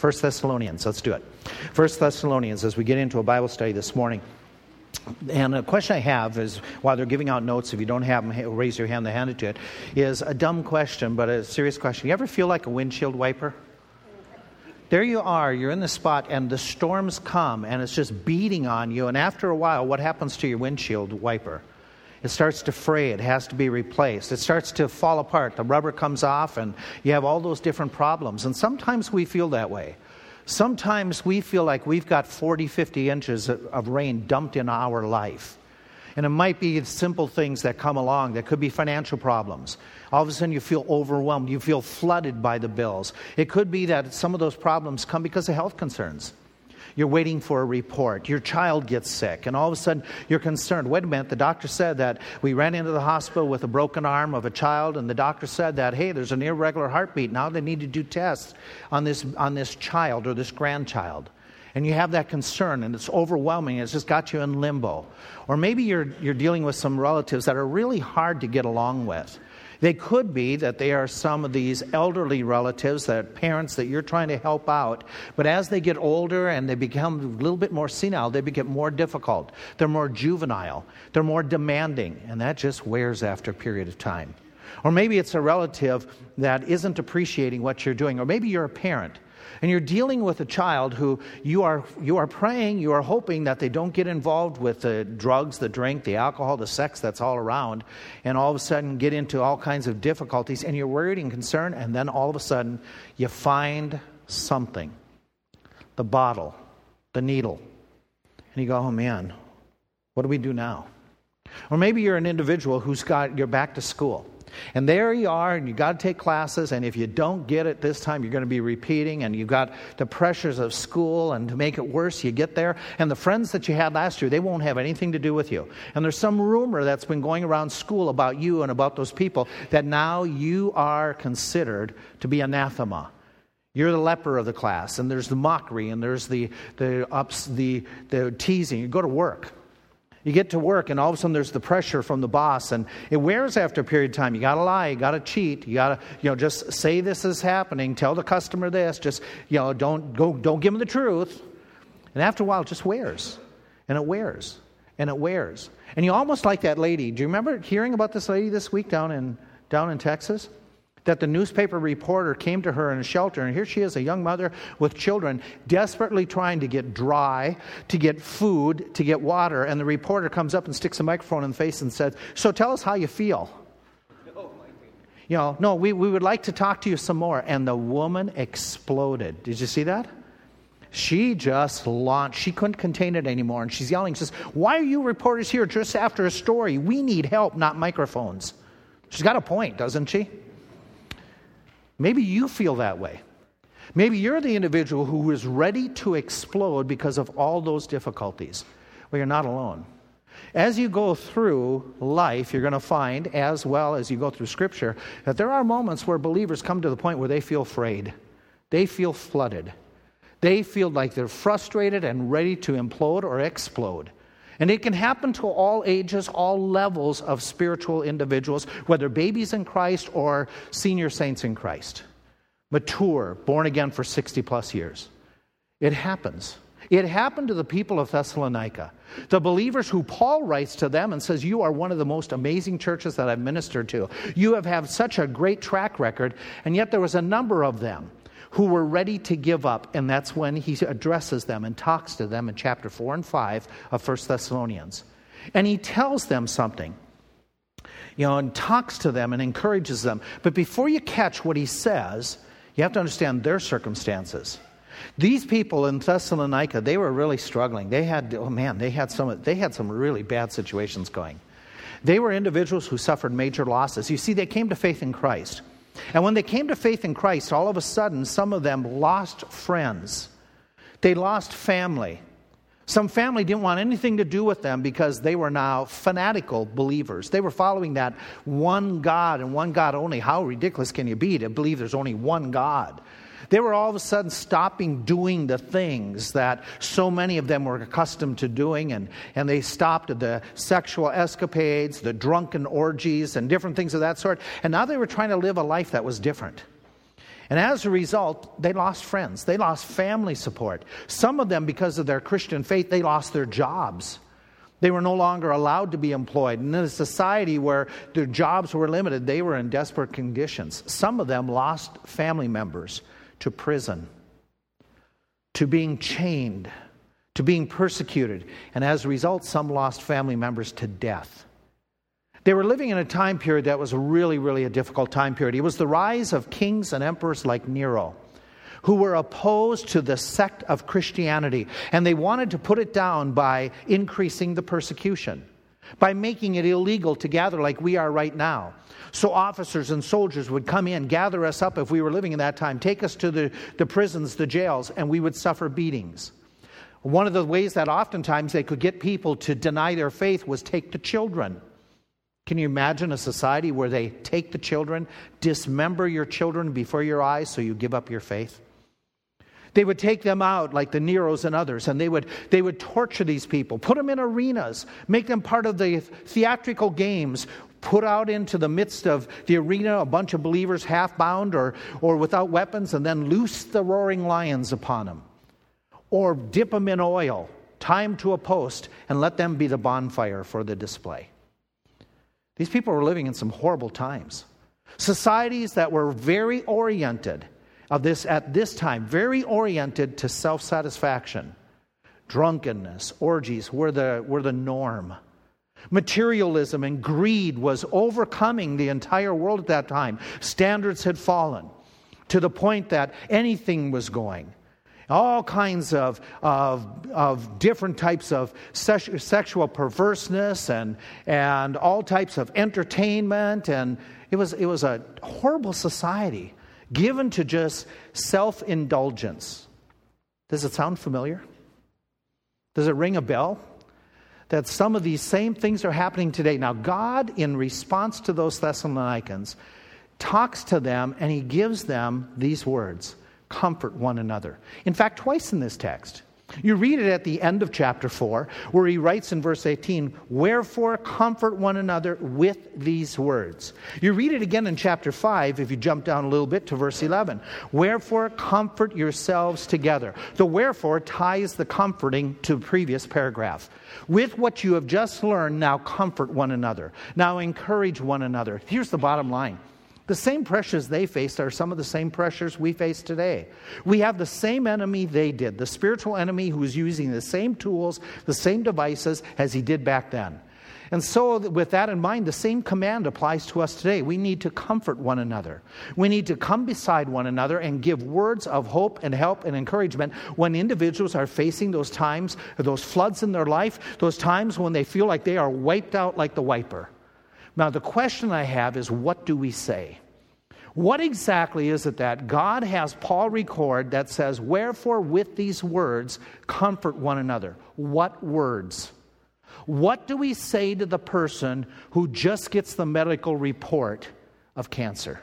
First Thessalonians, let's do it. First Thessalonians, as we get into a Bible study this morning. And a question I have is while they're giving out notes, if you don't have them, raise your hand, they hand it to it, is a dumb question, but a serious question. You ever feel like a windshield wiper? There you are, you're in the spot, and the storms come, and it's just beating on you. And after a while, what happens to your windshield wiper? It starts to fray, it has to be replaced. It starts to fall apart. The rubber comes off, and you have all those different problems. And sometimes we feel that way. Sometimes we feel like we've got 40, 50 inches of rain dumped in our life. And it might be simple things that come along that could be financial problems. All of a sudden, you feel overwhelmed. You feel flooded by the bills. It could be that some of those problems come because of health concerns. You're waiting for a report. Your child gets sick, and all of a sudden you're concerned. Wait a minute, the doctor said that we ran into the hospital with a broken arm of a child, and the doctor said that, hey, there's an irregular heartbeat. Now they need to do tests on this, on this child or this grandchild and you have that concern and it's overwhelming it's just got you in limbo or maybe you're, you're dealing with some relatives that are really hard to get along with they could be that they are some of these elderly relatives, that parents that you're trying to help out, but as they get older and they become a little bit more senile, they become more difficult. They're more juvenile, they're more demanding, and that just wears after a period of time. Or maybe it's a relative that isn't appreciating what you're doing, or maybe you're a parent and you're dealing with a child who you are, you are praying, you are hoping that they don't get involved with the drugs, the drink, the alcohol, the sex that's all around, and all of a sudden get into all kinds of difficulties, and you're worried and concerned, and then all of a sudden you find something the bottle, the needle. And you go, oh man, what do we do now? Or maybe you're an individual who's got, you're back to school. And there you are, and you got to take classes, and if you don't get it this time, you're going to be repeating, and you've got the pressures of school, and to make it worse, you get there, and the friends that you had last year, they won't have anything to do with you. And there's some rumor that's been going around school about you and about those people that now you are considered to be anathema. You're the leper of the class, and there's the mockery, and there's the, the ups, the, the teasing. You go to work you get to work, and all of a sudden there's the pressure from the boss, and it wears after a period of time. You got to lie, you got to cheat, you got to, you know, just say this is happening, tell the customer this, just, you know, don't go, don't give them the truth. And after a while, it just wears, and it wears, and it wears. And you almost like that lady. Do you remember hearing about this lady this week down in down in Texas? That the newspaper reporter came to her in a shelter, and here she is, a young mother with children, desperately trying to get dry, to get food, to get water. And the reporter comes up and sticks a microphone in the face and says, So tell us how you feel. You know, no, we, we would like to talk to you some more. And the woman exploded. Did you see that? She just launched. She couldn't contain it anymore. And she's yelling, She says, Why are you reporters here just after a story? We need help, not microphones. She's got a point, doesn't she? Maybe you feel that way. Maybe you're the individual who is ready to explode because of all those difficulties. Well, you're not alone. As you go through life, you're going to find, as well as you go through Scripture, that there are moments where believers come to the point where they feel afraid. They feel flooded. They feel like they're frustrated and ready to implode or explode. And it can happen to all ages, all levels of spiritual individuals, whether babies in Christ or senior saints in Christ, mature, born again for 60 plus years. It happens. It happened to the people of Thessalonica, the believers who Paul writes to them and says, You are one of the most amazing churches that I've ministered to. You have had such a great track record, and yet there was a number of them who were ready to give up. And that's when he addresses them and talks to them in chapter 4 and 5 of 1 Thessalonians. And he tells them something, you know, and talks to them and encourages them. But before you catch what he says, you have to understand their circumstances. These people in Thessalonica, they were really struggling. They had, oh man, they had some, they had some really bad situations going. They were individuals who suffered major losses. You see, they came to faith in Christ. And when they came to faith in Christ, all of a sudden, some of them lost friends. They lost family. Some family didn't want anything to do with them because they were now fanatical believers. They were following that one God and one God only. How ridiculous can you be to believe there's only one God? They were all of a sudden stopping doing the things that so many of them were accustomed to doing, and, and they stopped the sexual escapades, the drunken orgies, and different things of that sort. And now they were trying to live a life that was different. And as a result, they lost friends, they lost family support. Some of them, because of their Christian faith, they lost their jobs. They were no longer allowed to be employed. And in a society where their jobs were limited, they were in desperate conditions. Some of them lost family members to prison, to being chained, to being persecuted. And as a result, some lost family members to death. They were living in a time period that was really, really a difficult time period. It was the rise of kings and emperors like Nero, who were opposed to the sect of Christianity, and they wanted to put it down by increasing the persecution, by making it illegal to gather like we are right now. So officers and soldiers would come in, gather us up if we were living in that time, take us to the, the prisons, the jails, and we would suffer beatings. One of the ways that oftentimes they could get people to deny their faith was take the children. Can you imagine a society where they take the children, dismember your children before your eyes so you give up your faith? They would take them out like the Neros and others, and they would, they would torture these people, put them in arenas, make them part of the theatrical games, put out into the midst of the arena a bunch of believers half bound or, or without weapons, and then loose the roaring lions upon them. Or dip them in oil, tie them to a post, and let them be the bonfire for the display. These people were living in some horrible times. Societies that were very oriented of this at this time, very oriented to self-satisfaction. Drunkenness, orgies were the, were the norm. Materialism and greed was overcoming the entire world at that time. Standards had fallen to the point that anything was going all kinds of, of, of different types of sexual perverseness and, and all types of entertainment. And it was, it was a horrible society given to just self indulgence. Does it sound familiar? Does it ring a bell? That some of these same things are happening today. Now, God, in response to those Thessalonians, talks to them and he gives them these words comfort one another. In fact, twice in this text. You read it at the end of chapter 4, where he writes in verse 18, Wherefore comfort one another with these words. You read it again in chapter 5, if you jump down a little bit to verse 11. Wherefore comfort yourselves together. The wherefore ties the comforting to the previous paragraph. With what you have just learned, now comfort one another. Now encourage one another. Here's the bottom line the same pressures they faced are some of the same pressures we face today. We have the same enemy they did, the spiritual enemy who is using the same tools, the same devices as he did back then. And so, with that in mind, the same command applies to us today. We need to comfort one another. We need to come beside one another and give words of hope and help and encouragement when individuals are facing those times, those floods in their life, those times when they feel like they are wiped out like the wiper. Now, the question I have is what do we say? What exactly is it that God has Paul record that says, Wherefore, with these words, comfort one another? What words? What do we say to the person who just gets the medical report of cancer?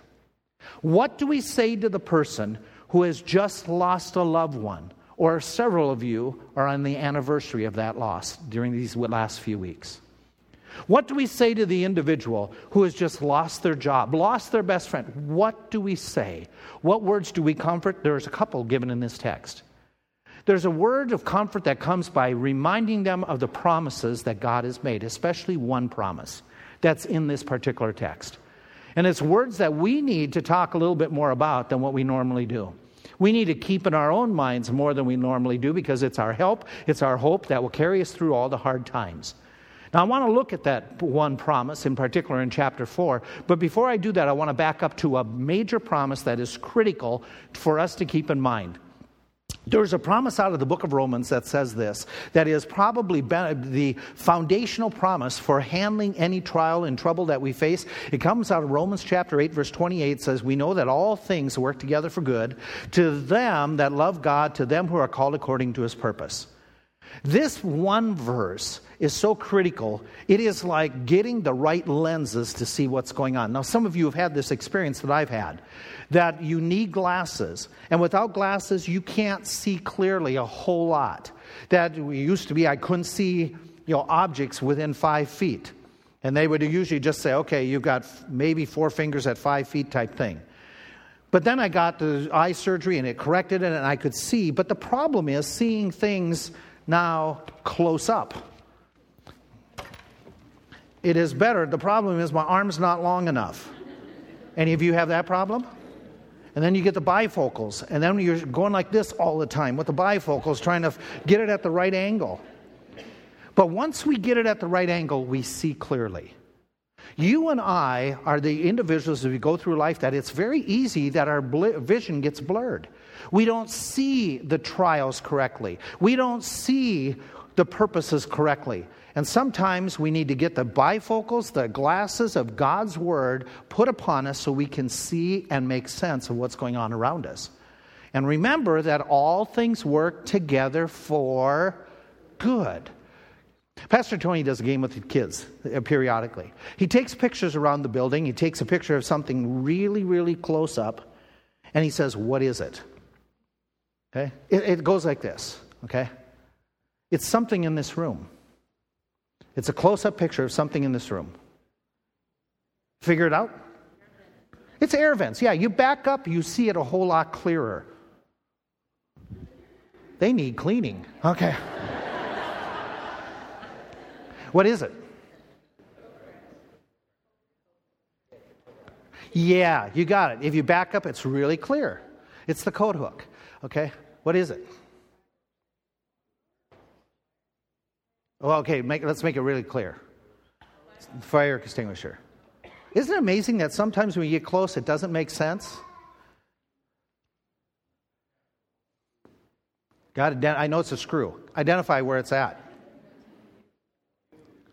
What do we say to the person who has just lost a loved one? Or several of you are on the anniversary of that loss during these last few weeks. What do we say to the individual who has just lost their job, lost their best friend? What do we say? What words do we comfort? There's a couple given in this text. There's a word of comfort that comes by reminding them of the promises that God has made, especially one promise that's in this particular text. And it's words that we need to talk a little bit more about than what we normally do. We need to keep in our own minds more than we normally do because it's our help, it's our hope that will carry us through all the hard times. Now, I want to look at that one promise in particular in chapter 4. But before I do that, I want to back up to a major promise that is critical for us to keep in mind. There's a promise out of the book of Romans that says this, that is probably the foundational promise for handling any trial and trouble that we face. It comes out of Romans chapter 8, verse 28 says, We know that all things work together for good to them that love God, to them who are called according to his purpose. This one verse is so critical. It is like getting the right lenses to see what's going on. Now, some of you have had this experience that I've had that you need glasses, and without glasses, you can't see clearly a whole lot. That used to be, I couldn't see you know, objects within five feet. And they would usually just say, okay, you've got maybe four fingers at five feet type thing. But then I got the eye surgery and it corrected it and I could see. But the problem is seeing things now close up. It is better. The problem is my arm's not long enough. Any of you have that problem? And then you get the bifocals, and then you're going like this all the time with the bifocals, trying to get it at the right angle. But once we get it at the right angle, we see clearly. You and I are the individuals as we go through life that it's very easy that our vision gets blurred. We don't see the trials correctly. We don't see the purposes correctly. And sometimes we need to get the bifocals, the glasses of God's Word put upon us so we can see and make sense of what's going on around us. And remember that all things work together for good. Pastor Tony does a game with the kids uh, periodically. He takes pictures around the building, he takes a picture of something really, really close up, and he says, What is it? Okay? It, it goes like this, okay? It's something in this room. It's a close up picture of something in this room. Figure it out? It's air vents. Yeah, you back up, you see it a whole lot clearer. They need cleaning. Okay. what is it? Yeah, you got it. If you back up, it's really clear. It's the coat hook. Okay? What is it? Well, okay, make, let's make it really clear. Fire extinguisher. Isn't it amazing that sometimes when you get close, it doesn't make sense? God, I know it's a screw. Identify where it's at.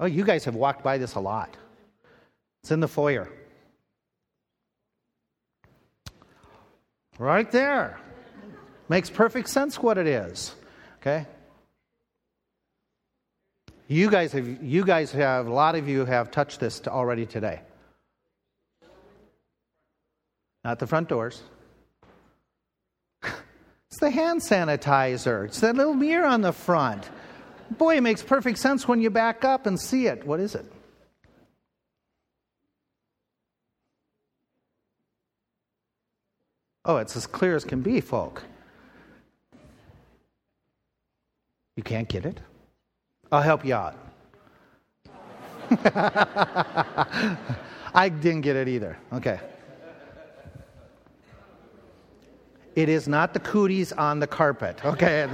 Oh, you guys have walked by this a lot. It's in the foyer. Right there. Makes perfect sense what it is. Okay? You guys have, you guys have, a lot of you have touched this already today. Not the front doors. It's the hand sanitizer. It's that little mirror on the front. Boy, it makes perfect sense when you back up and see it. What is it? Oh, it's as clear as can be, folk. You can't get it? I'll help you out. I didn't get it either. Okay. It is not the cooties on the carpet. Okay.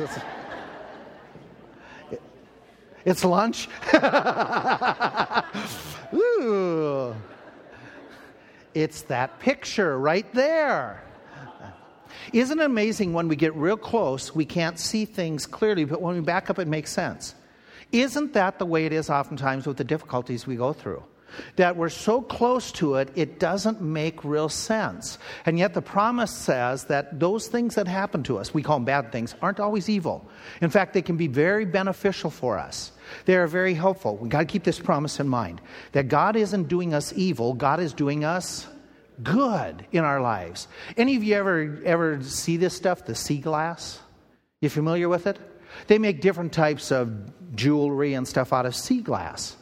It's lunch. Ooh. It's that picture right there. Isn't it amazing when we get real close, we can't see things clearly, but when we back up, it makes sense? Isn't that the way it is oftentimes with the difficulties we go through? That we're so close to it, it doesn't make real sense. And yet the promise says that those things that happen to us, we call them bad things, aren't always evil. In fact, they can be very beneficial for us. They are very helpful. We've got to keep this promise in mind that God isn't doing us evil, God is doing us good in our lives. Any of you ever ever see this stuff, the sea glass? You familiar with it? They make different types of jewelry and stuff out of sea glass.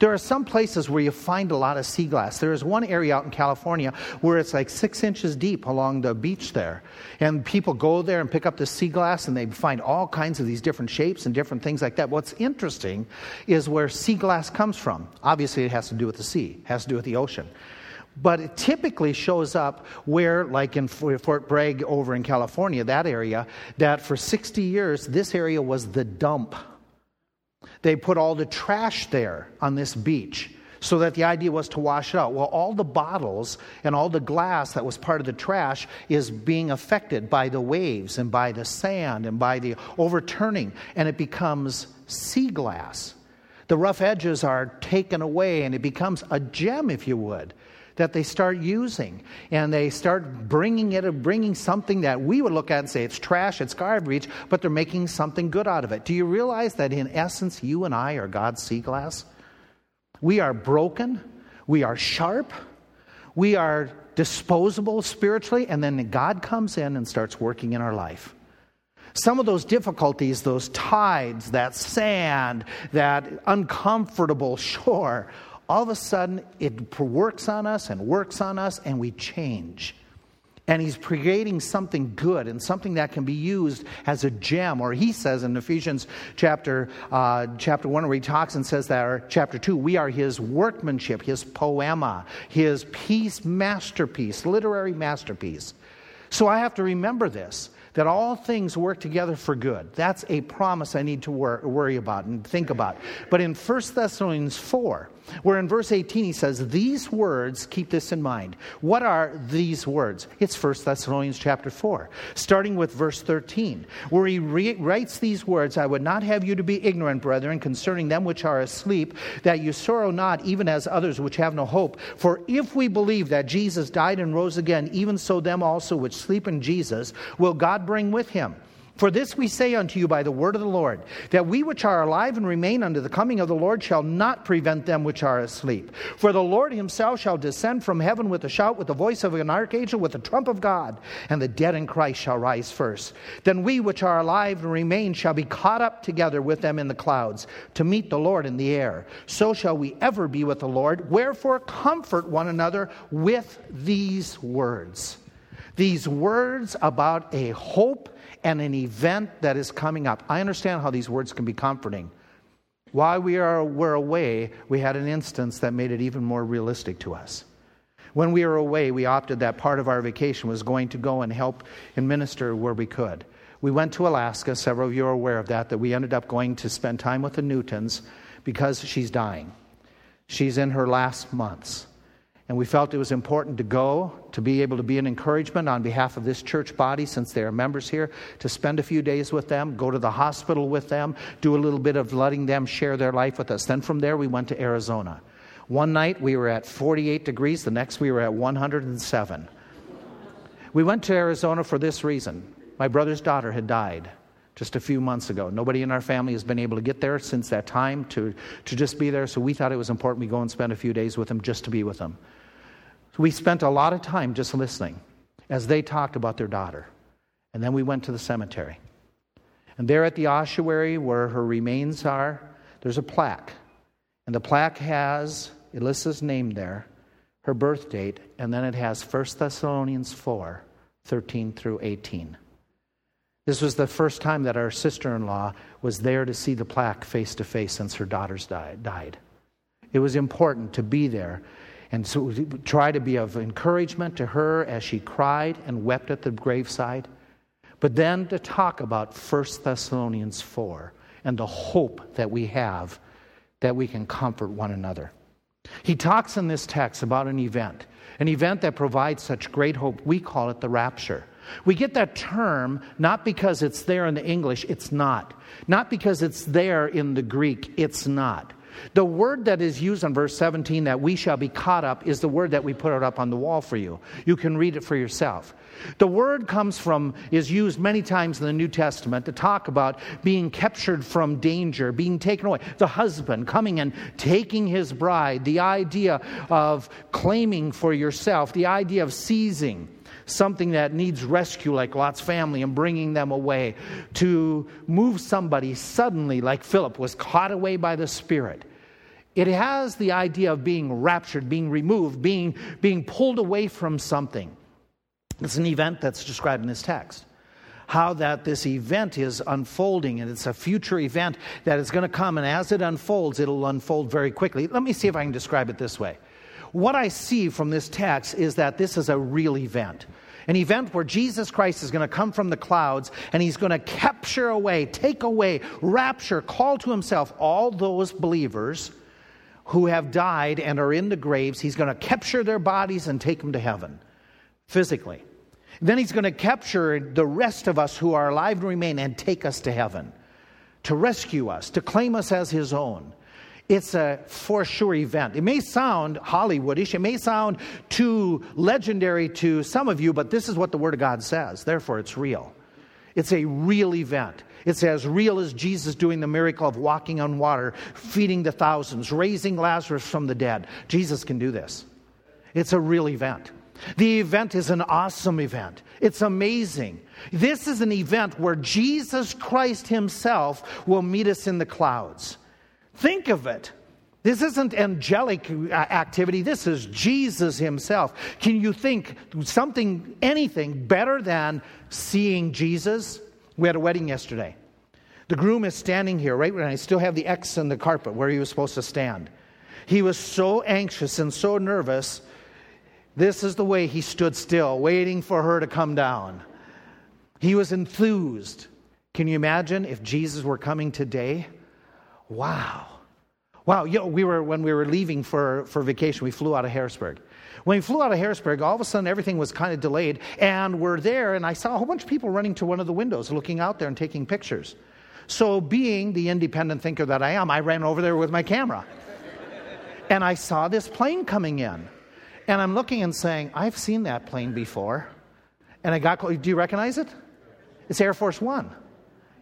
There are some places where you find a lot of sea glass. There is one area out in California where it's like six inches deep along the beach there. And people go there and pick up the sea glass and they find all kinds of these different shapes and different things like that. What's interesting is where sea glass comes from. Obviously, it has to do with the sea, it has to do with the ocean but it typically shows up where, like in Fort Bragg over in California, that area, that for 60 years, this area was the dump. They put all the trash there on this beach so that the idea was to wash it out. Well, all the bottles and all the glass that was part of the trash is being affected by the waves and by the sand and by the overturning, and it becomes sea glass. The rough edges are taken away, and it becomes a gem, if you would that they start using and they start bringing it bringing something that we would look at and say it's trash it's garbage but they're making something good out of it. Do you realize that in essence you and i are god's sea glass? We are broken we are sharp we are disposable spiritually and then god comes in and starts working in our life. Some of those difficulties, those tides, that sand, that uncomfortable shore, all of a sudden it works on us and works on us and we change. and he's creating something good and something that can be used as a gem. Or he says in Ephesians chapter, uh, chapter 1, where he talks and says that, or chapter 2, we are his workmanship, his poiema, his piece masterpiece, literary masterpiece. So I have to remember this that all things work together for good. That's a promise I need to wor- worry about and think about. But in 1 Thessalonians 4, where in verse 18 he says, These words, keep this in mind. What are these words? It's 1 Thessalonians chapter 4, starting with verse 13, where he re- writes these words I would not have you to be ignorant, brethren, concerning them which are asleep, that you sorrow not, even as others which have no hope. For if we believe that Jesus died and rose again, even so them also which sleep in Jesus will God bring with him. For this we say unto you by the word of the Lord, that we which are alive and remain unto the coming of the Lord shall not prevent them which are asleep. For the Lord himself shall descend from heaven with a shout, with the voice of an archangel, with the trump of God, and the dead in Christ shall rise first. Then we which are alive and remain shall be caught up together with them in the clouds to meet the Lord in the air. So shall we ever be with the Lord. Wherefore comfort one another with these words. These words about a hope and an event that is coming up. I understand how these words can be comforting. While we are, were away, we had an instance that made it even more realistic to us. When we were away, we opted that part of our vacation was going to go and help and minister where we could. We went to Alaska, several of you are aware of that, that we ended up going to spend time with the Newtons because she's dying. She's in her last months. And we felt it was important to go, to be able to be an encouragement on behalf of this church body, since they are members here, to spend a few days with them, go to the hospital with them, do a little bit of letting them share their life with us. Then from there, we went to Arizona. One night we were at 48 degrees, the next we were at 107. We went to Arizona for this reason my brother's daughter had died just a few months ago. Nobody in our family has been able to get there since that time to, to just be there, so we thought it was important we go and spend a few days with them just to be with them. So we spent a lot of time just listening as they talked about their daughter. And then we went to the cemetery. And there at the ossuary where her remains are, there's a plaque. And the plaque has Alyssa's name there, her birth date, and then it has 1 Thessalonians 4 13 through 18. This was the first time that our sister in law was there to see the plaque face to face since her daughters died. It was important to be there and so try to be of encouragement to her as she cried and wept at the graveside. But then to talk about 1 Thessalonians 4 and the hope that we have that we can comfort one another. He talks in this text about an event, an event that provides such great hope. We call it the rapture. We get that term not because it's there in the English, it's not. Not because it's there in the Greek, it's not. The word that is used in verse 17 that we shall be caught up is the word that we put up on the wall for you. You can read it for yourself. The word comes from, is used many times in the New Testament to talk about being captured from danger, being taken away. The husband coming and taking his bride, the idea of claiming for yourself, the idea of seizing something that needs rescue, like Lot's family, and bringing them away, to move somebody suddenly, like Philip was caught away by the Spirit. It has the idea of being raptured, being removed, being, being pulled away from something. It's an event that's described in this text. How that this event is unfolding, and it's a future event that is going to come, and as it unfolds, it'll unfold very quickly. Let me see if I can describe it this way. What I see from this text is that this is a real event an event where Jesus Christ is going to come from the clouds and he's going to capture away, take away, rapture, call to himself all those believers who have died and are in the graves. He's going to capture their bodies and take them to heaven physically. Then he's going to capture the rest of us who are alive and remain and take us to heaven to rescue us, to claim us as his own. It's a for sure event. It may sound Hollywoodish, it may sound too legendary to some of you, but this is what the Word of God says. Therefore, it's real. It's a real event. It's as real as Jesus doing the miracle of walking on water, feeding the thousands, raising Lazarus from the dead. Jesus can do this. It's a real event. The event is an awesome event. It's amazing. This is an event where Jesus Christ Himself will meet us in the clouds. Think of it. This isn't angelic uh, activity. This is Jesus himself. Can you think something, anything better than seeing Jesus? We had a wedding yesterday. The groom is standing here, right? And I still have the X in the carpet where he was supposed to stand. He was so anxious and so nervous. This is the way he stood still, waiting for her to come down. He was enthused. Can you imagine if Jesus were coming today? Wow. Wow, you know, we were, when we were leaving for, for vacation, we flew out of Harrisburg. When we flew out of Harrisburg, all of a sudden everything was kind of delayed, and we're there, and I saw a whole bunch of people running to one of the windows, looking out there and taking pictures. So, being the independent thinker that I am, I ran over there with my camera. and I saw this plane coming in. And I'm looking and saying, I've seen that plane before. And I got, do you recognize it? It's Air Force One.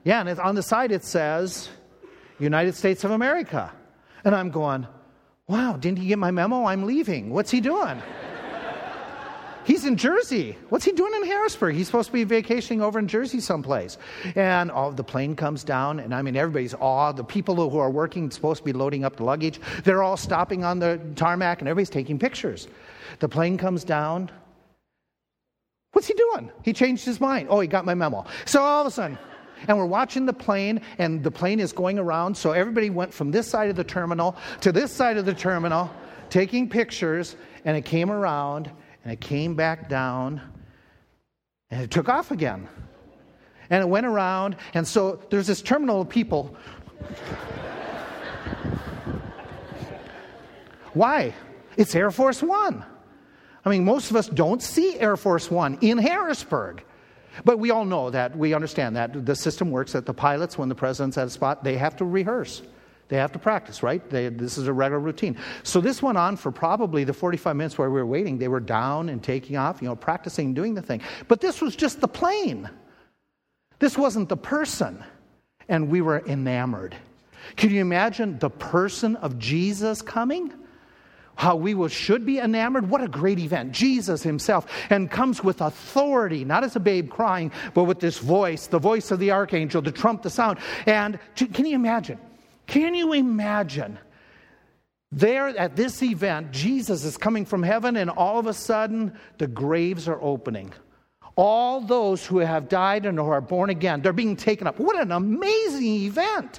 Yeah, and on the side it says United States of America. And I'm going, wow, didn't he get my memo? I'm leaving. What's he doing? He's in Jersey. What's he doing in Harrisburg? He's supposed to be vacationing over in Jersey someplace. And all the plane comes down, and I mean, everybody's awed. The people who are working, supposed to be loading up the luggage, they're all stopping on the tarmac, and everybody's taking pictures. The plane comes down. What's he doing? He changed his mind. Oh, he got my memo. So all of a sudden, and we're watching the plane, and the plane is going around. So everybody went from this side of the terminal to this side of the terminal, taking pictures, and it came around, and it came back down, and it took off again. And it went around, and so there's this terminal of people. Why? It's Air Force One. I mean, most of us don't see Air Force One in Harrisburg. But we all know that, we understand that the system works that the pilots, when the president's at a spot, they have to rehearse. They have to practice, right? They, this is a regular routine. So this went on for probably the 45 minutes where we were waiting. They were down and taking off, you know, practicing doing the thing. But this was just the plane. This wasn't the person. And we were enamored. Can you imagine the person of Jesus coming? How we will, should be enamored. What a great event. Jesus himself, and comes with authority, not as a babe crying, but with this voice, the voice of the archangel, the trump, the sound. And to, can you imagine? Can you imagine? There at this event, Jesus is coming from heaven, and all of a sudden, the graves are opening. All those who have died and who are born again, they're being taken up. What an amazing event!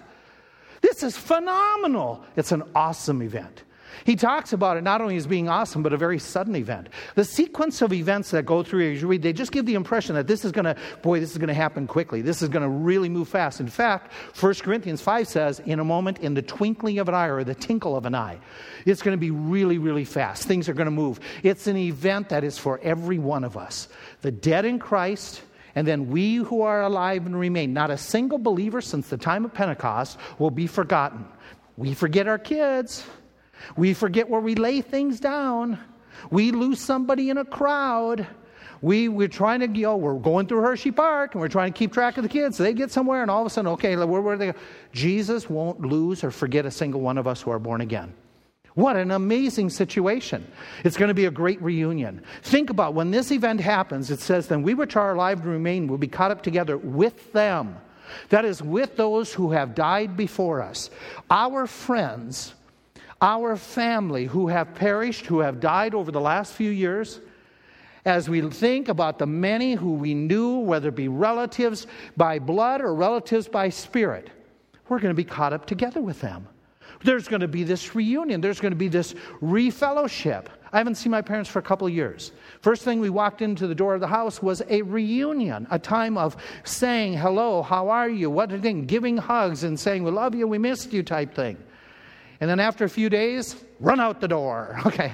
This is phenomenal. It's an awesome event. He talks about it not only as being awesome, but a very sudden event. The sequence of events that go through as you read, they just give the impression that this is going to, boy, this is going to happen quickly. This is going to really move fast. In fact, 1 Corinthians 5 says, in a moment, in the twinkling of an eye or the tinkle of an eye, it's going to be really, really fast. Things are going to move. It's an event that is for every one of us. The dead in Christ, and then we who are alive and remain, not a single believer since the time of Pentecost will be forgotten. We forget our kids. We forget where we lay things down. We lose somebody in a crowd. We, we're trying to, you know, we're going through Hershey Park and we're trying to keep track of the kids. So they get somewhere and all of a sudden, okay, where, where they? Jesus won't lose or forget a single one of us who are born again. What an amazing situation. It's going to be a great reunion. Think about when this event happens, it says, Then we which are alive and remain will be caught up together with them. That is, with those who have died before us. Our friends our family who have perished, who have died over the last few years, as we think about the many who we knew, whether it be relatives by blood or relatives by spirit, we're going to be caught up together with them. There's going to be this reunion. There's going to be this refellowship. I haven't seen my parents for a couple of years. First thing we walked into the door of the house was a reunion, a time of saying hello, how are you, what are you giving hugs and saying we love you, we missed you type thing. And then after a few days, run out the door. Okay.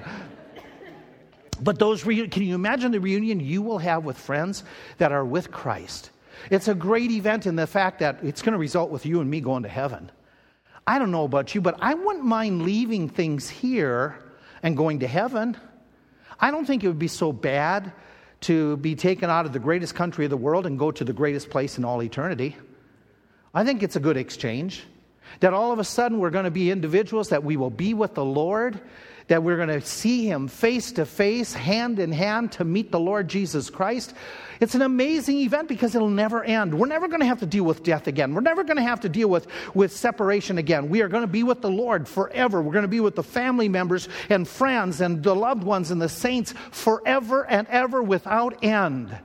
But those, re- can you imagine the reunion you will have with friends that are with Christ? It's a great event in the fact that it's going to result with you and me going to heaven. I don't know about you, but I wouldn't mind leaving things here and going to heaven. I don't think it would be so bad to be taken out of the greatest country of the world and go to the greatest place in all eternity. I think it's a good exchange. That all of a sudden we're going to be individuals that we will be with the Lord, that we're going to see him face to face, hand in hand to meet the Lord Jesus Christ. It's an amazing event because it'll never end. We're never going to have to deal with death again. We're never going to have to deal with, with separation again. We are going to be with the Lord forever. We're going to be with the family members and friends and the loved ones and the saints forever and ever without end.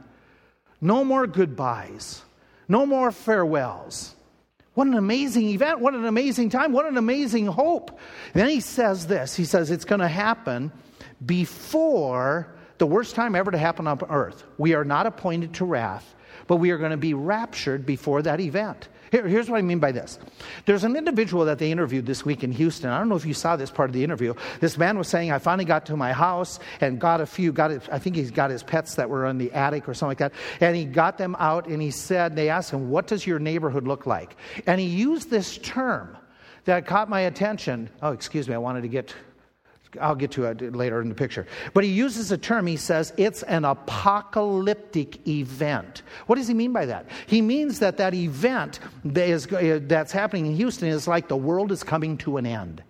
No more goodbyes, no more farewells. What an amazing event. What an amazing time. What an amazing hope. then he says this He says it's going to happen before the worst time ever to happen on earth. We are not appointed to wrath, but we are going to be raptured before that event. Here, here's what I mean by this. There's an individual that they interviewed this week in Houston. I don't know if you saw this part of the interview. This man was saying, I finally got to my house and got a few, got it, I think he's got his pets that were in the attic or something like that. And he got them out and he said, they asked him, What does your neighborhood look like? And he used this term that caught my attention. Oh, excuse me, I wanted to get I'll get to it later in the picture. But he uses a term, he says it's an apocalyptic event. What does he mean by that? He means that that event that is, uh, that's happening in Houston is like the world is coming to an end.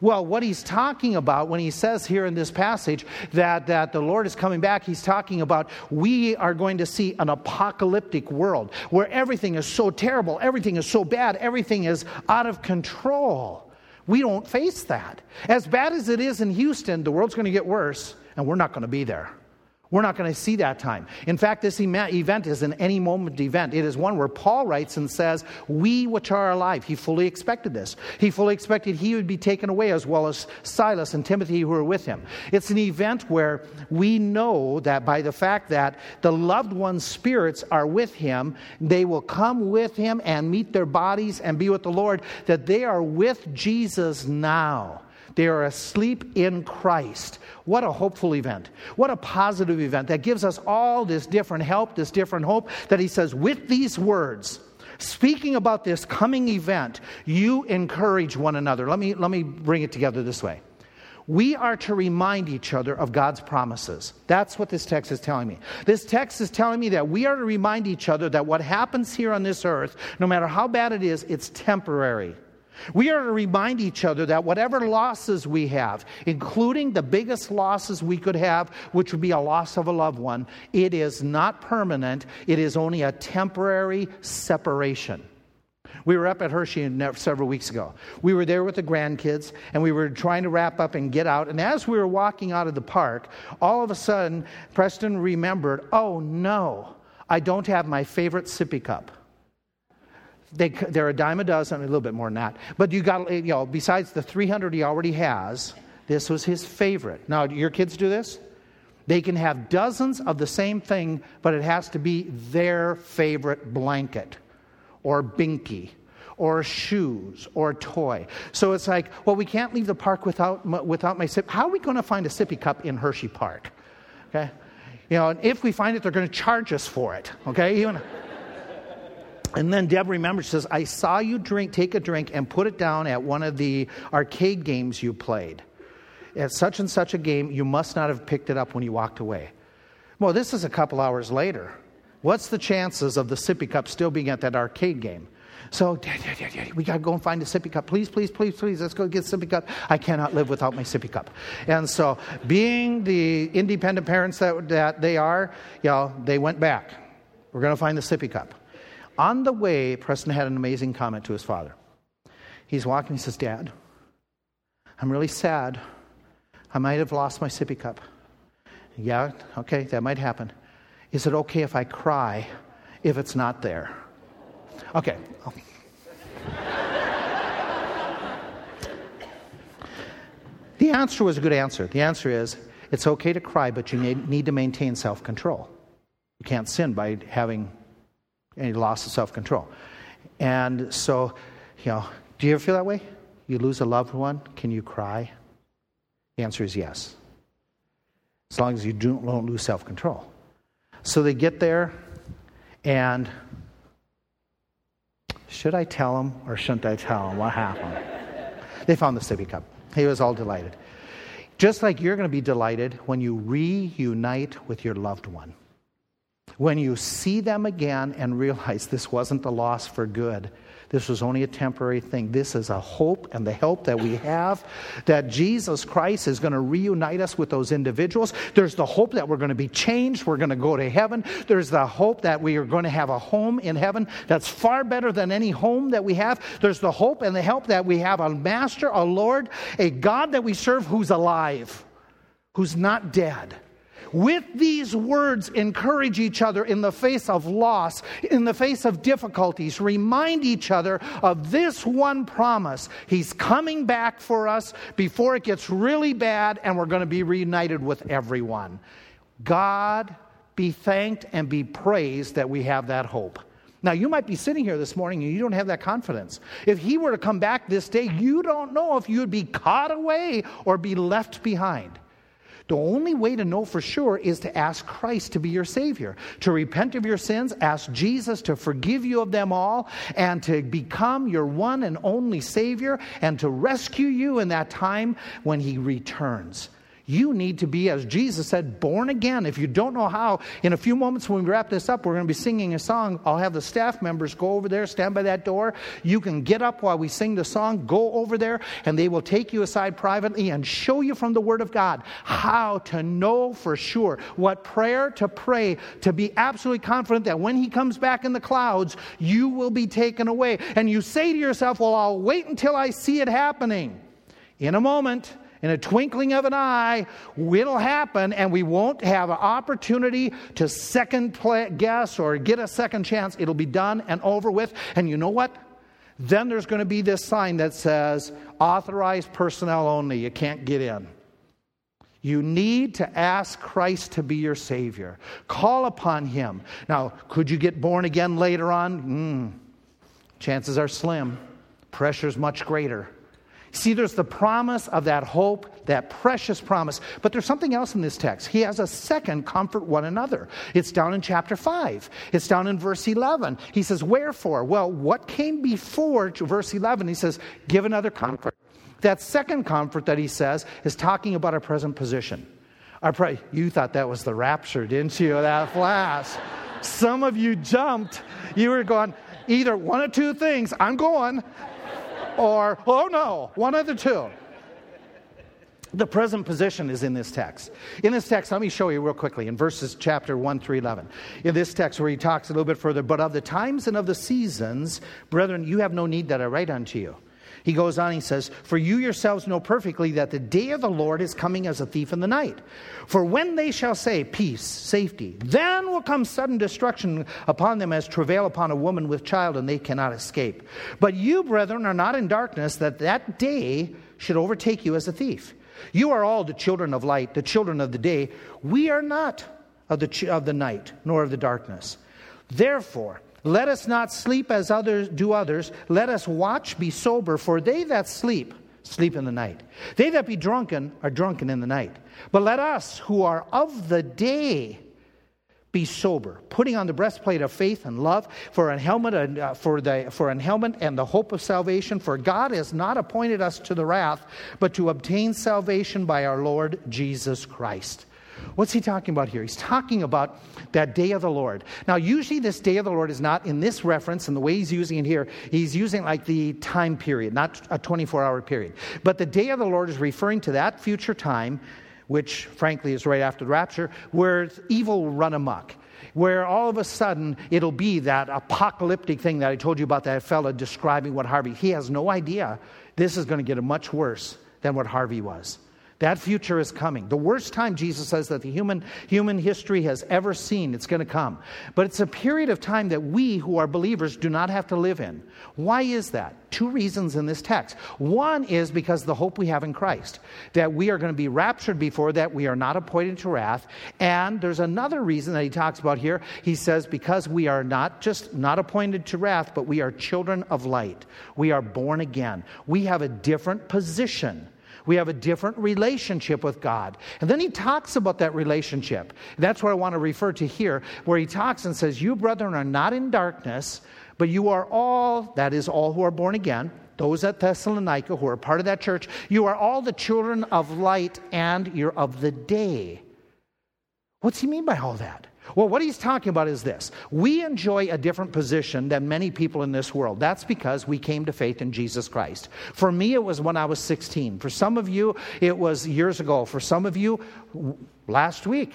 Well, what he's talking about when he says here in this passage that, that the Lord is coming back, he's talking about we are going to see an apocalyptic world where everything is so terrible, everything is so bad, everything is out of control. We don't face that. As bad as it is in Houston, the world's going to get worse, and we're not going to be there. We're not going to see that time. In fact, this event is an any moment event. It is one where Paul writes and says, We which are alive, he fully expected this. He fully expected he would be taken away as well as Silas and Timothy who were with him. It's an event where we know that by the fact that the loved one's spirits are with him, they will come with him and meet their bodies and be with the Lord, that they are with Jesus now. They are asleep in Christ. What a hopeful event. What a positive event that gives us all this different help, this different hope that he says, with these words, speaking about this coming event, you encourage one another. Let me, let me bring it together this way. We are to remind each other of God's promises. That's what this text is telling me. This text is telling me that we are to remind each other that what happens here on this earth, no matter how bad it is, it's temporary. We are to remind each other that whatever losses we have, including the biggest losses we could have, which would be a loss of a loved one, it is not permanent. It is only a temporary separation. We were up at Hershey several weeks ago. We were there with the grandkids, and we were trying to wrap up and get out. And as we were walking out of the park, all of a sudden, Preston remembered, oh no, I don't have my favorite sippy cup. They, they're a dime a dozen, a little bit more than that. But you got, eh, you know, besides the 300 he already has, this was his favorite. Now, your kids do this? They can have dozens of the same thing, but it has to be their favorite blanket or binky or shoes or toy. So it's like, well, we can't leave the park without, without my sip. How are we going to find a sippy cup in Hershey Park? Okay? You know, and if we find it, they're going to charge us for it. Okay? And then Deb remembers, says, I saw you drink, take a drink and put it down at one of the arcade games you played. At such and such a game, you must not have picked it up when you walked away. Well, this is a couple hours later. What's the chances of the sippy cup still being at that arcade game? So, Dad, Dad, Dad, Dad, we got to go and find a sippy cup. Please, please, please, please, let's go get a sippy cup. I cannot live without my sippy cup. And so, being the independent parents that, that they are, you know, they went back. We're going to find the sippy cup. On the way, Preston had an amazing comment to his father. He's walking, he says, Dad, I'm really sad. I might have lost my sippy cup. Yeah, okay, that might happen. Is it okay if I cry if it's not there? Okay. the answer was a good answer. The answer is it's okay to cry, but you need to maintain self control. You can't sin by having any loss of self control. And so, you know, do you ever feel that way? You lose a loved one, can you cry? The answer is yes. As long as you don't, don't lose self control. So they get there, and should I tell him or shouldn't I tell him what happened? they found the sippy cup. He was all delighted. Just like you're going to be delighted when you reunite with your loved one. When you see them again and realize this wasn't the loss for good, this was only a temporary thing. This is a hope and the help that we have that Jesus Christ is going to reunite us with those individuals. There's the hope that we're going to be changed. We're going to go to heaven. There's the hope that we are going to have a home in heaven that's far better than any home that we have. There's the hope and the help that we have a master, a Lord, a God that we serve who's alive, who's not dead with these words, encourage each other in the face of loss, in the face of difficulties. Remind each other of this one promise He's coming back for us before it gets really bad, and we're going to be reunited with everyone. God be thanked and be praised that we have that hope. Now, you might be sitting here this morning and you don't have that confidence. If he were to come back this day, you don't know if you'd be caught away or be left behind. The only way to know for sure is to ask Christ to be your Savior, to repent of your sins, ask Jesus to forgive you of them all, and to become your one and only Savior, and to rescue you in that time when He returns. You need to be, as Jesus said, born again. If you don't know how, in a few moments when we wrap this up, we're going to be singing a song. I'll have the staff members go over there, stand by that door. You can get up while we sing the song, go over there, and they will take you aside privately and show you from the Word of God how to know for sure what prayer to pray to be absolutely confident that when He comes back in the clouds, you will be taken away. And you say to yourself, Well, I'll wait until I see it happening. In a moment, in a twinkling of an eye, it'll happen, and we won't have an opportunity to second guess or get a second chance. It'll be done and over with. And you know what? Then there's going to be this sign that says, authorized personnel only. You can't get in. You need to ask Christ to be your Savior. Call upon Him. Now, could you get born again later on? Mm, chances are slim. Pressure's much greater. See, there's the promise of that hope, that precious promise. But there's something else in this text. He has a second comfort one another. It's down in chapter 5, it's down in verse 11. He says, Wherefore? Well, what came before verse 11? He says, Give another comfort. That second comfort that he says is talking about our present position. I pray you thought that was the rapture, didn't you? That flash. Some of you jumped. You were going, either one of two things I'm going, or, oh no, one of the two. The present position is in this text. In this text, let me show you real quickly in verses chapter 1 through 11. In this text, where he talks a little bit further, but of the times and of the seasons, brethren, you have no need that I write unto you. He goes on, he says, For you yourselves know perfectly that the day of the Lord is coming as a thief in the night. For when they shall say, Peace, safety, then will come sudden destruction upon them as travail upon a woman with child, and they cannot escape. But you, brethren, are not in darkness, that that day should overtake you as a thief. You are all the children of light, the children of the day. We are not of the, of the night, nor of the darkness. Therefore, let us not sleep as others do others. Let us watch, be sober, for they that sleep, sleep in the night. They that be drunken are drunken in the night. But let us who are of the day be sober, putting on the breastplate of faith and love, for an helmet, and, uh, for, the, for an helmet and the hope of salvation. For God has not appointed us to the wrath, but to obtain salvation by our Lord Jesus Christ. What's he talking about here? He's talking about that day of the Lord. Now, usually this day of the Lord is not in this reference, and the way he's using it here, he's using like the time period, not a 24 hour period. But the day of the Lord is referring to that future time, which frankly is right after the rapture, where evil will run amok where all of a sudden it'll be that apocalyptic thing that I told you about that fella describing what Harvey. He has no idea this is going to get much worse than what Harvey was. That future is coming. The worst time, Jesus says, that the human, human history has ever seen, it's going to come. But it's a period of time that we who are believers do not have to live in. Why is that? Two reasons in this text. One is because the hope we have in Christ, that we are going to be raptured before that, we are not appointed to wrath. And there's another reason that he talks about here. He says, because we are not just not appointed to wrath, but we are children of light. We are born again. We have a different position we have a different relationship with God. And then he talks about that relationship. That's what I want to refer to here, where he talks and says, You, brethren, are not in darkness, but you are all, that is, all who are born again, those at Thessalonica who are part of that church, you are all the children of light and you're of the day. What's he mean by all that? Well, what he's talking about is this. We enjoy a different position than many people in this world. That's because we came to faith in Jesus Christ. For me, it was when I was 16. For some of you, it was years ago. For some of you, last week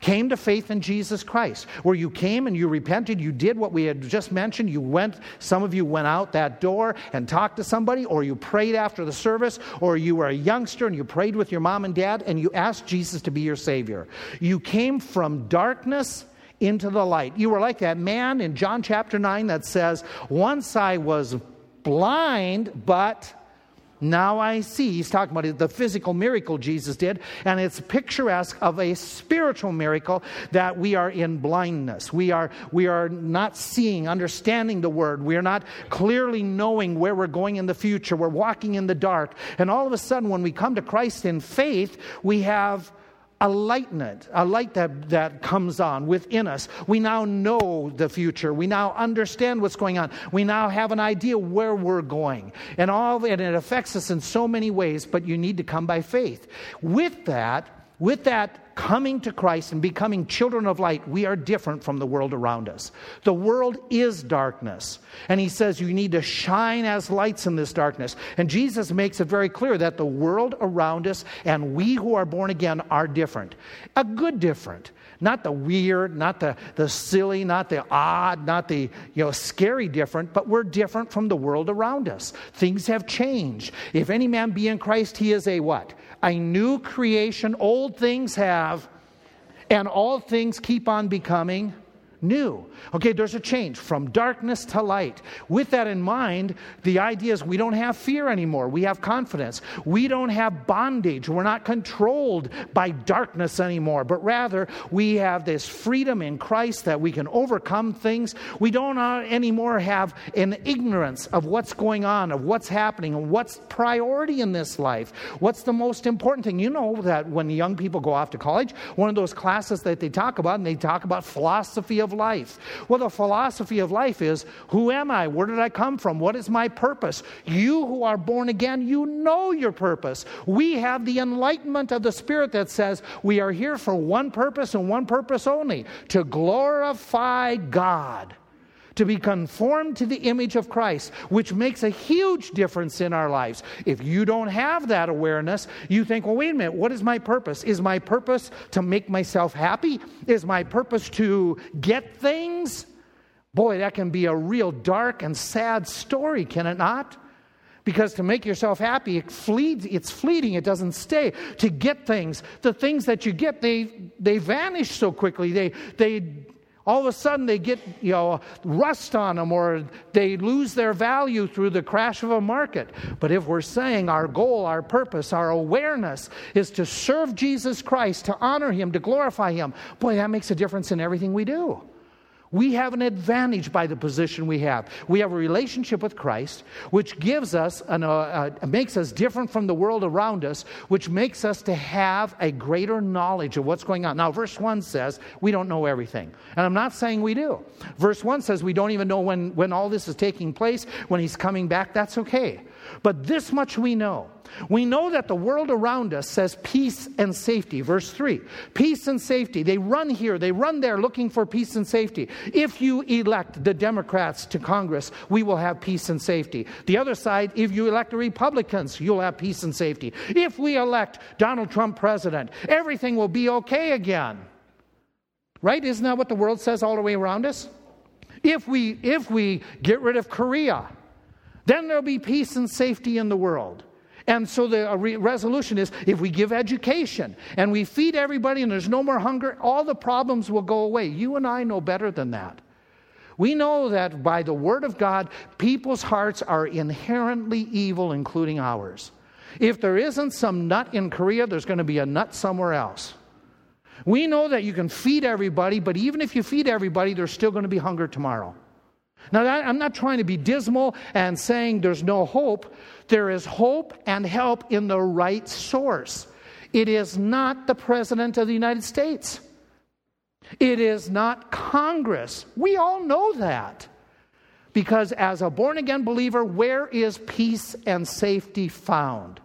came to faith in Jesus Christ, where you came and you repented, you did what we had just mentioned. You went, some of you went out that door and talked to somebody, or you prayed after the service, or you were a youngster and you prayed with your mom and dad and you asked Jesus to be your Savior. You came from darkness into the light. You were like that man in John chapter 9 that says, Once I was blind, but now I see. He's talking about the physical miracle Jesus did, and it's picturesque of a spiritual miracle that we are in blindness. We are, we are not seeing, understanding the word. We are not clearly knowing where we're going in the future. We're walking in the dark. And all of a sudden, when we come to Christ in faith, we have a lightness, a light that, that comes on within us. We now know the future. We now understand what's going on. We now have an idea where we're going. And all and it affects us in so many ways, but you need to come by faith. With that, with that coming to Christ and becoming children of light, we are different from the world around us. The world is darkness. And he says you need to shine as lights in this darkness. And Jesus makes it very clear that the world around us and we who are born again are different. A good different. Not the weird, not the, the silly, not the odd, not the you know, scary different, but we're different from the world around us. Things have changed. If any man be in Christ, he is a what? A new creation. Old things have, and all things keep on becoming new. Okay, there's a change from darkness to light. With that in mind, the idea is we don't have fear anymore. We have confidence. We don't have bondage. We're not controlled by darkness anymore, but rather we have this freedom in Christ that we can overcome things. We don't uh, anymore have an ignorance of what's going on, of what's happening, and what's priority in this life. What's the most important thing? You know that when young people go off to college, one of those classes that they talk about, and they talk about philosophy of of life? Well, the philosophy of life is who am I? Where did I come from? What is my purpose? You who are born again, you know your purpose. We have the enlightenment of the Spirit that says we are here for one purpose and one purpose only to glorify God to be conformed to the image of Christ, which makes a huge difference in our lives. If you don't have that awareness, you think, well, wait a minute, what is my purpose? Is my purpose to make myself happy? Is my purpose to get things? Boy, that can be a real dark and sad story, can it not? Because to make yourself happy, it flees, it's fleeting, it doesn't stay. To get things, the things that you get, they, they vanish so quickly. They, they all of a sudden they get you know rust on them or they lose their value through the crash of a market. But if we're saying our goal our purpose our awareness is to serve jesus christ to honor him to glorify him boy that makes a difference in everything we do we have an advantage by the position we have. We have a relationship with Christ, which gives us, an, uh, uh, makes us different from the world around us, which makes us to have a greater knowledge of what's going on. Now, verse 1 says we don't know everything. And I'm not saying we do. Verse 1 says we don't even know when, when all this is taking place, when he's coming back. That's okay. But this much we know we know that the world around us says peace and safety. Verse 3 peace and safety. They run here, they run there looking for peace and safety. If you elect the Democrats to Congress, we will have peace and safety. The other side, if you elect the Republicans, you'll have peace and safety. If we elect Donald Trump president, everything will be okay again. Right? Isn't that what the world says all the way around us? If we, if we get rid of Korea, then there'll be peace and safety in the world. And so the uh, resolution is if we give education and we feed everybody and there's no more hunger, all the problems will go away. You and I know better than that. We know that by the Word of God, people's hearts are inherently evil, including ours. If there isn't some nut in Korea, there's going to be a nut somewhere else. We know that you can feed everybody, but even if you feed everybody, there's still going to be hunger tomorrow. Now, I'm not trying to be dismal and saying there's no hope. There is hope and help in the right source. It is not the President of the United States. It is not Congress. We all know that. Because as a born again believer, where is peace and safety found?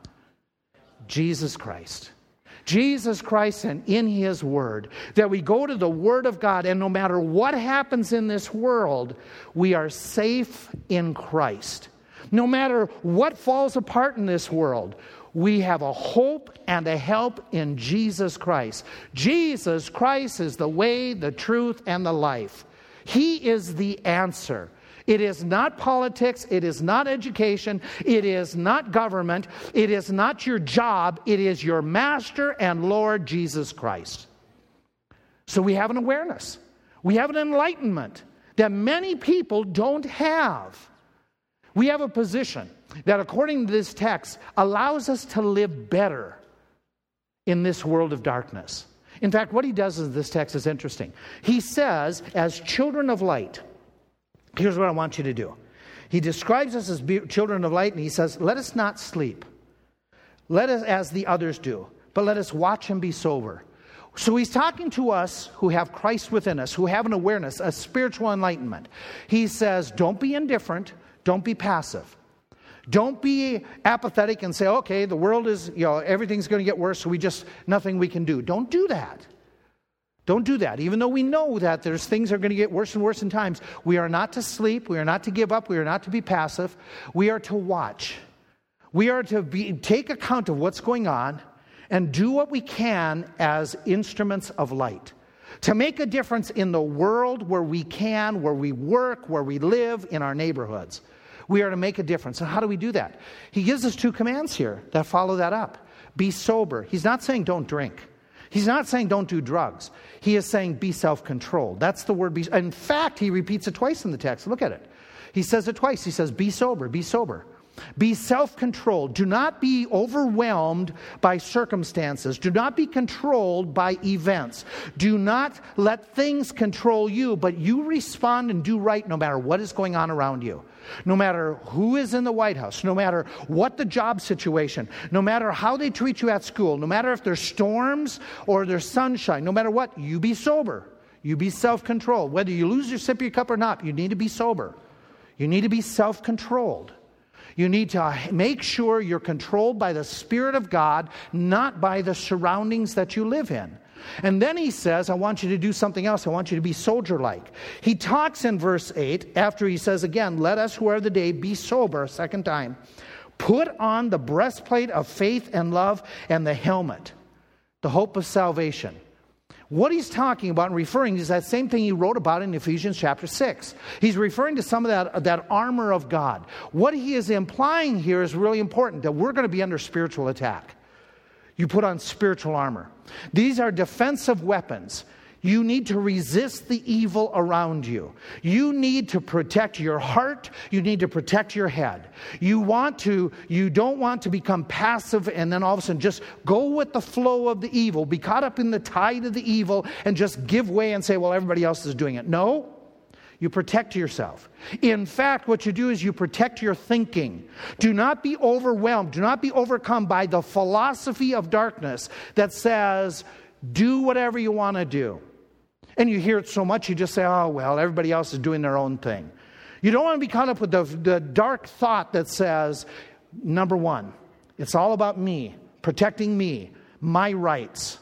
Jesus Christ. Jesus Christ and in His Word, that we go to the Word of God, and no matter what happens in this world, we are safe in Christ. No matter what falls apart in this world, we have a hope and a help in Jesus Christ. Jesus Christ is the way, the truth, and the life. He is the answer. It is not politics. It is not education. It is not government. It is not your job. It is your Master and Lord Jesus Christ. So we have an awareness, we have an enlightenment that many people don't have. We have a position that, according to this text, allows us to live better in this world of darkness. In fact, what he does in this text is interesting. He says, as children of light, Here's what I want you to do. He describes us as children of light, and he says, Let us not sleep. Let us, as the others do, but let us watch and be sober. So he's talking to us who have Christ within us, who have an awareness, a spiritual enlightenment. He says, Don't be indifferent, don't be passive. Don't be apathetic and say, okay, the world is, you know, everything's going to get worse, so we just, nothing we can do. Don't do that. Don't do that. Even though we know that there's things are going to get worse and worse in times, we are not to sleep, we are not to give up, we are not to be passive. We are to watch. We are to be, take account of what's going on and do what we can as instruments of light. To make a difference in the world where we can, where we work, where we live, in our neighborhoods. We are to make a difference. And how do we do that? He gives us two commands here that follow that up. Be sober. He's not saying don't drink. He's not saying don't do drugs. He is saying be self controlled. That's the word be. In fact, he repeats it twice in the text. Look at it. He says it twice. He says, be sober, be sober. Be self controlled. Do not be overwhelmed by circumstances. Do not be controlled by events. Do not let things control you, but you respond and do right no matter what is going on around you. No matter who is in the White House, no matter what the job situation, no matter how they treat you at school, no matter if there's storms or there's sunshine, no matter what, you be sober. You be self controlled. Whether you lose your sip of your cup or not, you need to be sober. You need to be self controlled. You need to make sure you're controlled by the Spirit of God, not by the surroundings that you live in. And then he says, I want you to do something else. I want you to be soldier like. He talks in verse 8, after he says again, Let us who are the day be sober, second time. Put on the breastplate of faith and love and the helmet, the hope of salvation. What he's talking about and referring is that same thing he wrote about in Ephesians chapter 6. He's referring to some of that, that armor of God. What he is implying here is really important that we're going to be under spiritual attack. You put on spiritual armor. These are defensive weapons. You need to resist the evil around you. You need to protect your heart. You need to protect your head. You want to, you don't want to become passive and then all of a sudden just go with the flow of the evil, be caught up in the tide of the evil and just give way and say, well, everybody else is doing it. No, you protect yourself. In fact, what you do is you protect your thinking. Do not be overwhelmed, do not be overcome by the philosophy of darkness that says, do whatever you want to do. And you hear it so much, you just say, oh, well, everybody else is doing their own thing. You don't want to be caught up with the, the dark thought that says, number one, it's all about me, protecting me, my rights.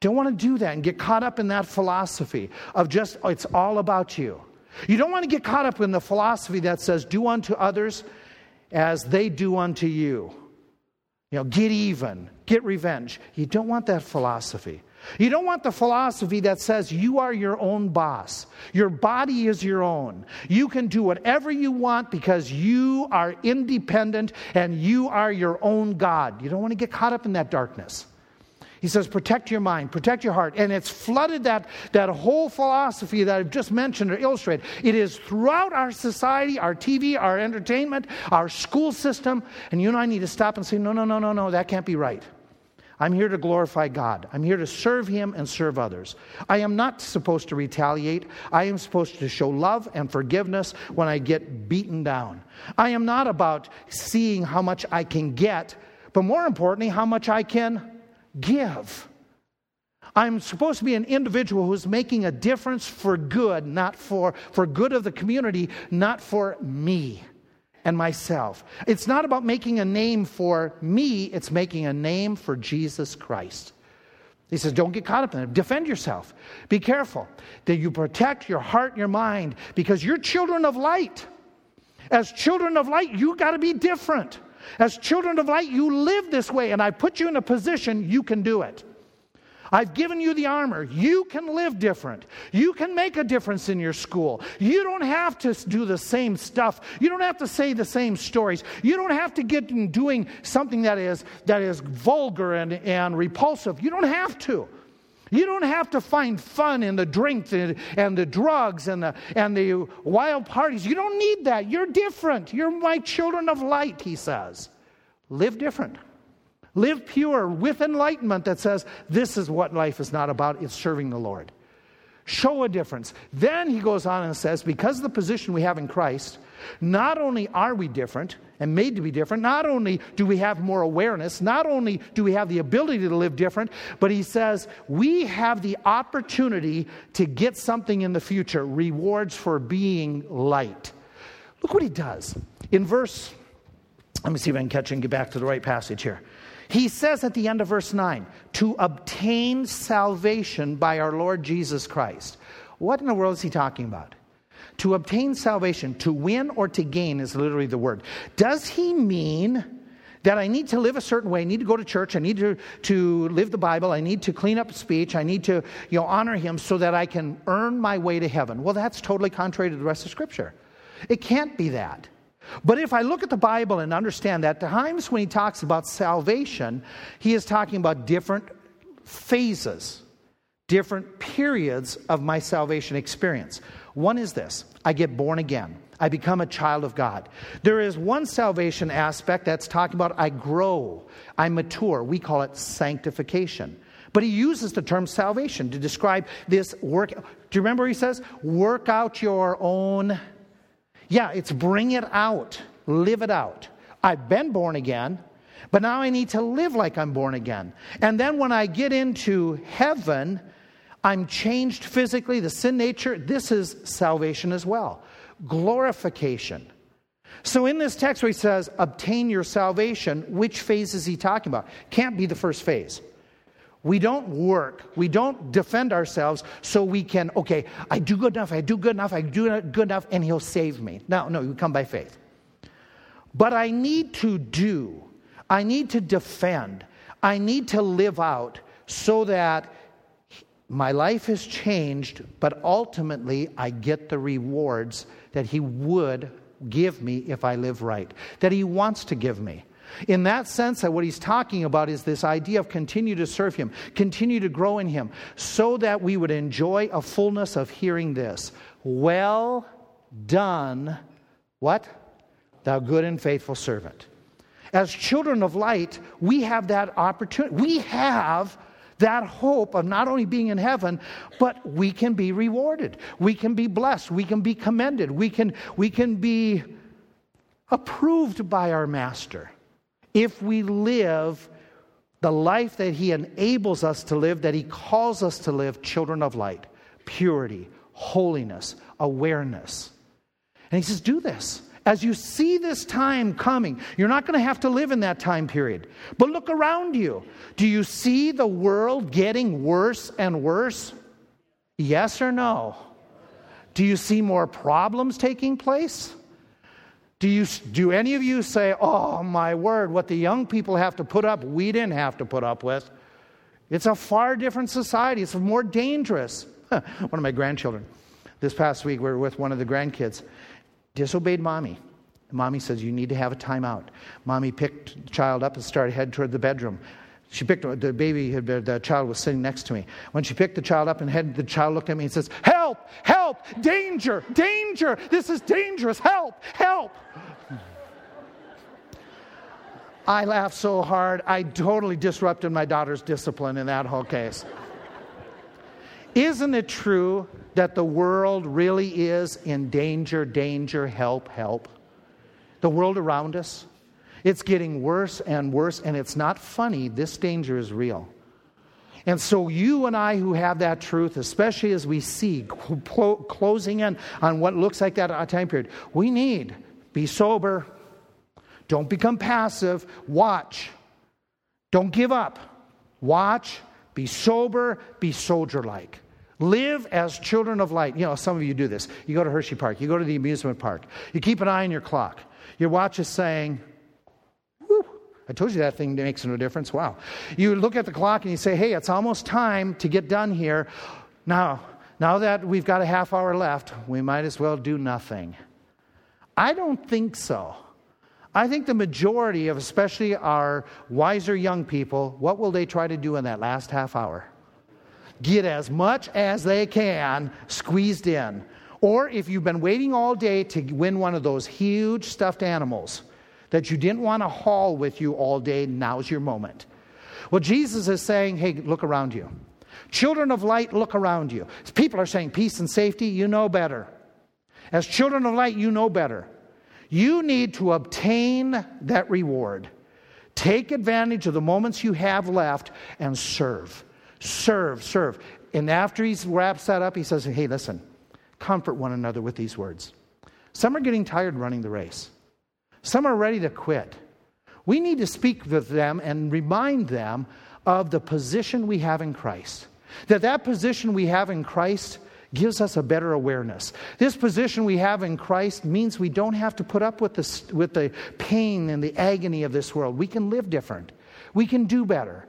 Don't want to do that and get caught up in that philosophy of just, oh, it's all about you. You don't want to get caught up in the philosophy that says, do unto others as they do unto you. You know, get even, get revenge. You don't want that philosophy. You don't want the philosophy that says you are your own boss. Your body is your own. You can do whatever you want because you are independent and you are your own God. You don't want to get caught up in that darkness. He says, protect your mind, protect your heart. And it's flooded that, that whole philosophy that I've just mentioned or illustrated. It is throughout our society, our TV, our entertainment, our school system. And you and I need to stop and say, no, no, no, no, no, that can't be right. I'm here to glorify God. I'm here to serve Him and serve others. I am not supposed to retaliate. I am supposed to show love and forgiveness when I get beaten down. I am not about seeing how much I can get, but more importantly, how much I can give. I'm supposed to be an individual who's making a difference for good, not for, for good of the community, not for me and myself. It's not about making a name for me, it's making a name for Jesus Christ. He says, don't get caught up in it. Defend yourself. Be careful that you protect your heart and your mind because you're children of light. As children of light, you got to be different. As children of light, you live this way, and I put you in a position you can do it. I've given you the armor. You can live different. You can make a difference in your school. You don't have to do the same stuff. You don't have to say the same stories. You don't have to get in doing something that is, that is vulgar and, and repulsive. You don't have to. You don't have to find fun in the drink and, and the drugs and the, and the wild parties. You don't need that. You're different. You're my children of light, he says. Live different. Live pure with enlightenment that says this is what life is not about, it's serving the Lord. Show a difference. Then he goes on and says, because of the position we have in Christ, not only are we different and made to be different, not only do we have more awareness, not only do we have the ability to live different, but he says we have the opportunity to get something in the future rewards for being light. Look what he does. In verse, let me see if I can catch and get back to the right passage here. He says at the end of verse 9, to obtain salvation by our Lord Jesus Christ. What in the world is he talking about? To obtain salvation, to win or to gain is literally the word. Does he mean that I need to live a certain way, I need to go to church, I need to, to live the Bible, I need to clean up speech, I need to you know, honor him so that I can earn my way to heaven? Well, that's totally contrary to the rest of Scripture. It can't be that. But if I look at the Bible and understand that, times when he talks about salvation, he is talking about different phases, different periods of my salvation experience. One is this I get born again. I become a child of God. There is one salvation aspect that's talking about I grow, I mature. We call it sanctification. But he uses the term salvation to describe this work. Do you remember he says, work out your own yeah, it's bring it out, live it out. I've been born again, but now I need to live like I'm born again. And then when I get into heaven, I'm changed physically, the sin nature. This is salvation as well. Glorification. So in this text where he says, obtain your salvation, which phase is he talking about? Can't be the first phase. We don't work. We don't defend ourselves so we can, okay, I do good enough, I do good enough, I do good enough, and he'll save me. No, no, you come by faith. But I need to do, I need to defend, I need to live out so that my life has changed, but ultimately I get the rewards that he would give me if I live right, that he wants to give me. In that sense, what he's talking about is this idea of continue to serve him, continue to grow in him, so that we would enjoy a fullness of hearing this. Well done, what? Thou good and faithful servant. As children of light, we have that opportunity. We have that hope of not only being in heaven, but we can be rewarded. We can be blessed. We can be commended. We can, we can be approved by our master if we live the life that He enables us to live, that He calls us to live, children of light, purity, holiness, awareness. And He says, Do this. As you see this time coming, you're not going to have to live in that time period. But look around you. Do you see the world getting worse and worse? Yes or no? Do you see more problems taking place? Do, you, do any of you say, oh my word, what the young people have to put up, we didn't have to put up with? It's a far different society, it's more dangerous. one of my grandchildren, this past week, we were with one of the grandkids, disobeyed mommy. Mommy says, You need to have a timeout. Mommy picked the child up and started head toward the bedroom. She picked the baby, the child was sitting next to me. When she picked the child up and had the child looked at me and says, Help, help, danger, danger, this is dangerous, help, help. I laughed so hard, I totally disrupted my daughter's discipline in that whole case. Isn't it true that the world really is in danger, danger, help, help? The world around us? It's getting worse and worse, and it's not funny. This danger is real. And so, you and I who have that truth, especially as we see closing in on what looks like that uh, time period, we need be sober. Don't become passive. Watch. Don't give up. Watch, Be sober, be soldier like. Live as children of light. You know, some of you do this. You go to Hershey Park, you go to the amusement park, you keep an eye on your clock. Your watch is saying, I told you that thing makes no difference. Wow. You look at the clock and you say, hey, it's almost time to get done here. Now, now that we've got a half hour left, we might as well do nothing. I don't think so. I think the majority of, especially our wiser young people, what will they try to do in that last half hour? Get as much as they can squeezed in. Or if you've been waiting all day to win one of those huge stuffed animals that you didn't want to haul with you all day, now's your moment. Well, Jesus is saying, hey, look around you. Children of light, look around you. People are saying peace and safety, you know better. As children of light, you know better. You need to obtain that reward. Take advantage of the moments you have left and serve. Serve, serve. And after he wraps that up, he says, Hey, listen, comfort one another with these words. Some are getting tired running the race, some are ready to quit. We need to speak with them and remind them of the position we have in Christ. That that position we have in Christ gives us a better awareness. This position we have in Christ means we don't have to put up with the, with the pain and the agony of this world. We can live different, we can do better.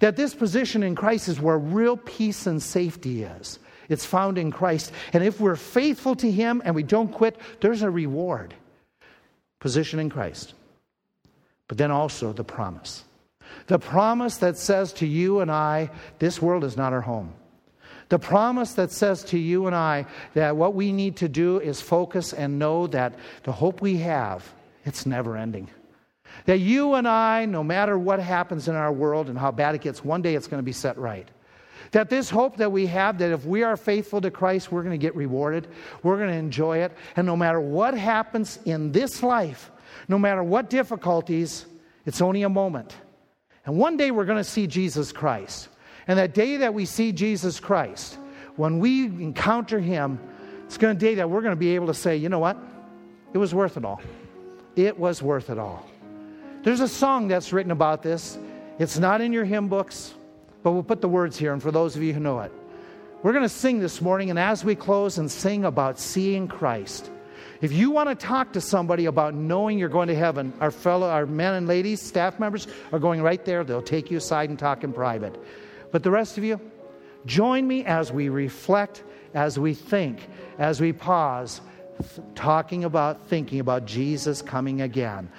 That this position in Christ is where real peace and safety is. It's found in Christ. And if we're faithful to Him and we don't quit, there's a reward. Position in Christ. But then also the promise. The promise that says to you and I, this world is not our home. The promise that says to you and I that what we need to do is focus and know that the hope we have, it's never ending. That you and I, no matter what happens in our world and how bad it gets, one day it's going to be set right. That this hope that we have, that if we are faithful to Christ, we're going to get rewarded, we're going to enjoy it, and no matter what happens in this life, no matter what difficulties, it's only a moment. And one day we're going to see Jesus Christ. And that day that we see Jesus Christ, when we encounter him, it's going to be a day that we're going to be able to say, you know what? It was worth it all. It was worth it all. There's a song that's written about this. It's not in your hymn books, but we'll put the words here, and for those of you who know it. We're going to sing this morning, and as we close and sing about seeing Christ, if you want to talk to somebody about knowing you're going to heaven, our fellow, our men and ladies, staff members are going right there. They'll take you aside and talk in private. But the rest of you, join me as we reflect, as we think, as we pause, talking about, thinking about Jesus coming again.